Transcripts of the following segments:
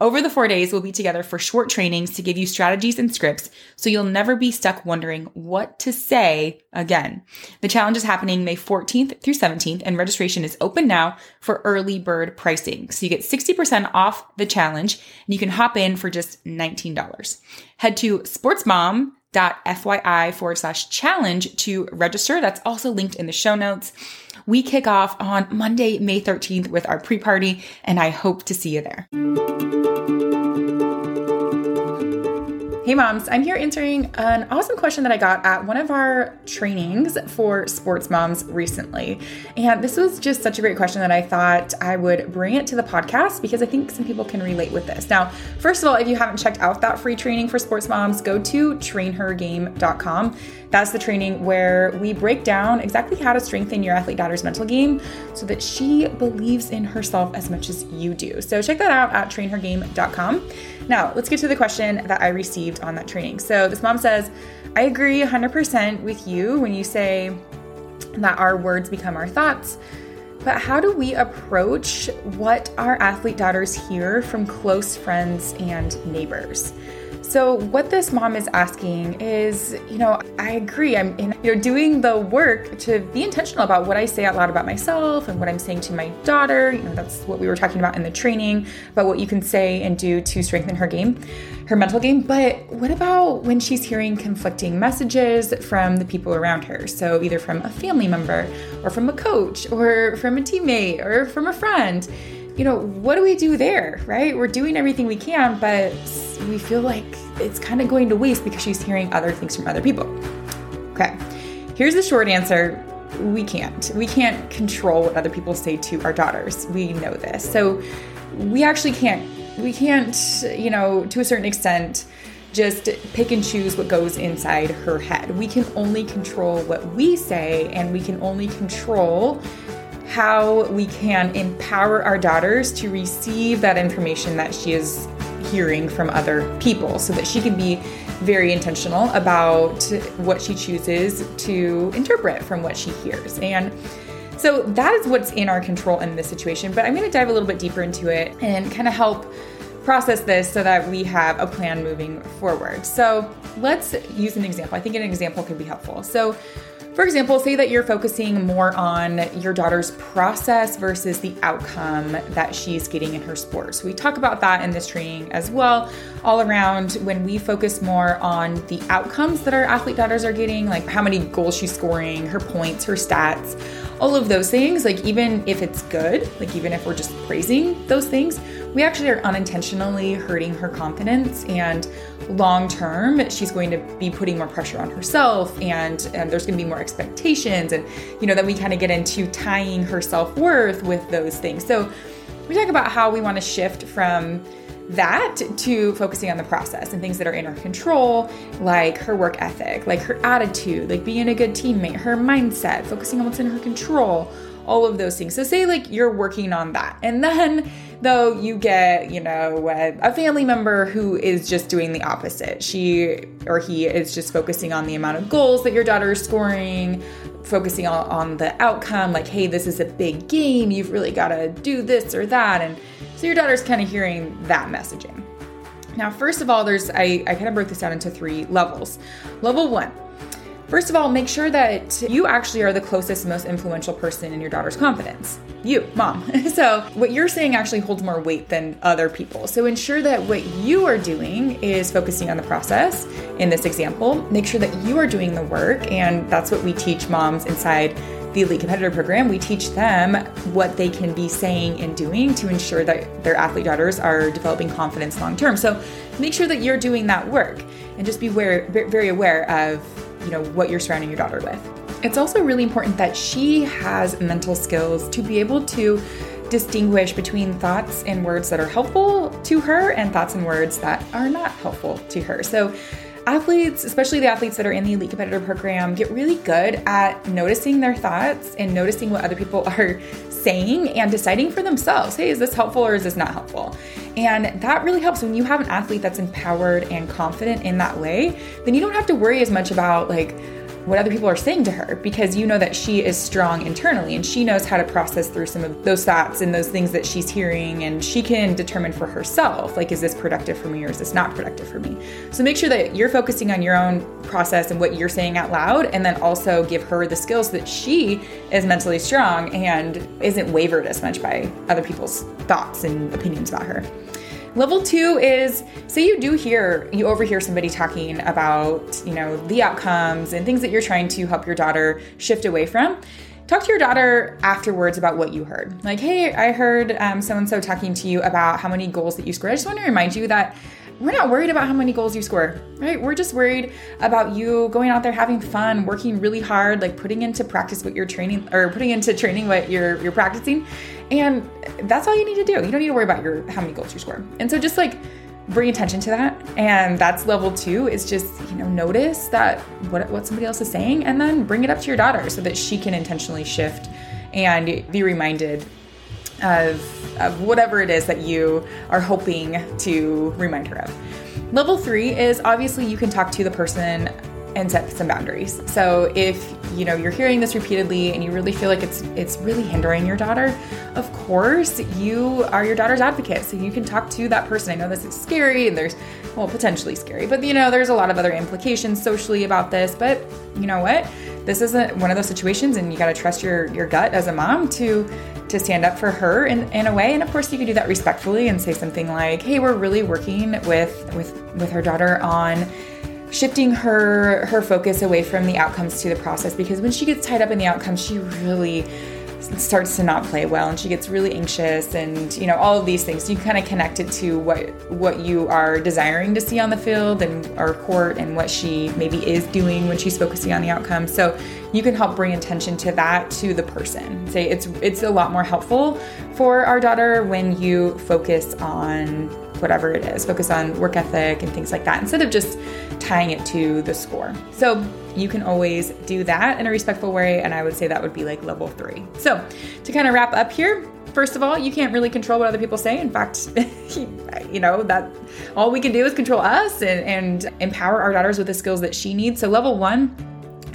Over the four days, we'll be together for short trainings to give you strategies and scripts so you'll never be stuck wondering what to say again. The challenge is happening May 14th through 17th, and registration is open now for early bird pricing. So you get 60% off the challenge, and you can hop in for just $19. Head to sportsmom.fyi forward slash challenge to register. That's also linked in the show notes. We kick off on Monday, May 13th with our pre party, and I hope to see you there. Hey moms, I'm here answering an awesome question that I got at one of our trainings for sports moms recently. And this was just such a great question that I thought I would bring it to the podcast because I think some people can relate with this. Now, first of all, if you haven't checked out that free training for sports moms, go to trainhergame.com. That's the training where we break down exactly how to strengthen your athlete daughter's mental game so that she believes in herself as much as you do. So check that out at trainhergame.com. Now, let's get to the question that I received on that training. So, this mom says, I agree 100% with you when you say that our words become our thoughts. But how do we approach what our athlete daughters hear from close friends and neighbors? So what this mom is asking is, you know, I agree. I'm in, you know, doing the work to be intentional about what I say out loud about myself and what I'm saying to my daughter. You know, that's what we were talking about in the training about what you can say and do to strengthen her game, her mental game. But what about when she's hearing conflicting messages from the people around her? So either from a family member or from a coach or from a teammate or from a friend you know, what do we do there, right? We're doing everything we can, but we feel like it's kind of going to waste because she's hearing other things from other people. Okay, here's the short answer we can't. We can't control what other people say to our daughters. We know this. So we actually can't, we can't, you know, to a certain extent, just pick and choose what goes inside her head. We can only control what we say and we can only control how we can empower our daughters to receive that information that she is hearing from other people so that she can be very intentional about what she chooses to interpret from what she hears. And so that is what's in our control in this situation. But I'm going to dive a little bit deeper into it and kind of help process this so that we have a plan moving forward. So let's use an example. I think an example could be helpful. So for example, say that you're focusing more on your daughter's process versus the outcome that she's getting in her sport. So we talk about that in this training as well, all around when we focus more on the outcomes that our athlete daughters are getting, like how many goals she's scoring, her points, her stats, all of those things. Like even if it's good, like even if we're just praising those things, we actually are unintentionally hurting her confidence and long term she's going to be putting more pressure on herself and, and there's going to be more expectations and you know then we kind of get into tying her self-worth with those things so we talk about how we want to shift from that to focusing on the process and things that are in her control, like her work ethic, like her attitude, like being a good teammate, her mindset, focusing on what's in her control, all of those things. So, say like you're working on that, and then though you get, you know, a family member who is just doing the opposite. She or he is just focusing on the amount of goals that your daughter is scoring, focusing on, on the outcome, like, hey, this is a big game, you've really got to do this or that. And so your daughter's kind of hearing that messaging. Now, first of all, there's I, I kind of broke this down into three levels. Level one, First of all, make sure that you actually are the closest, most influential person in your daughter's confidence. You, mom. so, what you're saying actually holds more weight than other people. So, ensure that what you are doing is focusing on the process. In this example, make sure that you are doing the work. And that's what we teach moms inside the Elite Competitor Program, we teach them what they can be saying and doing to ensure that their athlete daughters are developing confidence long term. So make sure that you're doing that work and just be very aware of you know what you're surrounding your daughter with. It's also really important that she has mental skills to be able to distinguish between thoughts and words that are helpful to her and thoughts and words that are not helpful to her. So athletes, especially the athletes that are in the elite competitor program, get really good at noticing their thoughts and noticing what other people are saying and deciding for themselves hey, is this helpful or is this not helpful? And that really helps. When you have an athlete that's empowered and confident in that way, then you don't have to worry as much about like, what other people are saying to her because you know that she is strong internally and she knows how to process through some of those thoughts and those things that she's hearing and she can determine for herself like is this productive for me or is this not productive for me? So make sure that you're focusing on your own process and what you're saying out loud and then also give her the skills so that she is mentally strong and isn't wavered as much by other people's thoughts and opinions about her Level two is say you do hear, you overhear somebody talking about, you know, the outcomes and things that you're trying to help your daughter shift away from. Talk to your daughter afterwards about what you heard. Like, hey, I heard so and so talking to you about how many goals that you scored. I just want to remind you that we're not worried about how many goals you score, right? We're just worried about you going out there having fun, working really hard, like putting into practice what you're training or putting into training what you're you're practicing. And that's all you need to do. You don't need to worry about your how many goals you score. And so just like bring attention to that. And that's level two is just, you know, notice that what what somebody else is saying and then bring it up to your daughter so that she can intentionally shift and be reminded of, of whatever it is that you are hoping to remind her of. Level three is obviously you can talk to the person and set some boundaries. So if you know you're hearing this repeatedly and you really feel like it's it's really hindering your daughter, of course you are your daughter's advocate. So you can talk to that person. I know this is scary and there's well potentially scary, but you know there's a lot of other implications socially about this, but you know what? This isn't one of those situations and you got to trust your your gut as a mom to to stand up for her in, in a way. And of course, you could do that respectfully and say something like, "Hey, we're really working with with with her daughter on." shifting her her focus away from the outcomes to the process because when she gets tied up in the outcomes she really starts to not play well and she gets really anxious and you know all of these things. You kind of connect it to what what you are desiring to see on the field and our court and what she maybe is doing when she's focusing on the outcome. So you can help bring attention to that to the person. Say it's it's a lot more helpful for our daughter when you focus on whatever it is focus on work ethic and things like that instead of just tying it to the score so you can always do that in a respectful way. And I would say that would be like level three. So to kind of wrap up here, first of all, you can't really control what other people say. In fact, you know, that all we can do is control us and, and empower our daughters with the skills that she needs. So level one,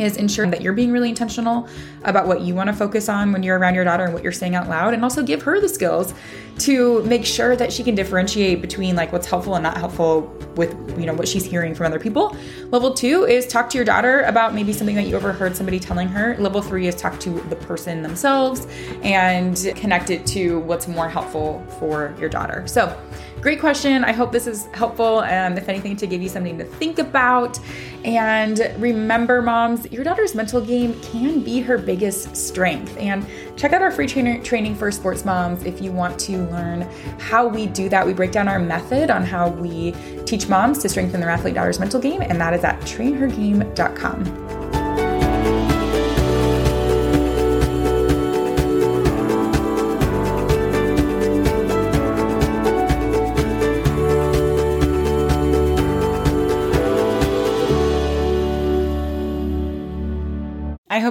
is ensuring that you're being really intentional about what you want to focus on when you're around your daughter and what you're saying out loud and also give her the skills to make sure that she can differentiate between like what's helpful and not helpful with you know what she's hearing from other people. Level two is talk to your daughter about maybe something that you overheard somebody telling her. Level three is talk to the person themselves and connect it to what's more helpful for your daughter. So Great question. I hope this is helpful, and if anything, to give you something to think about. And remember, moms, your daughter's mental game can be her biggest strength. And check out our free trainer training for sports moms if you want to learn how we do that. We break down our method on how we teach moms to strengthen their athlete daughter's mental game, and that is at trainhergame.com.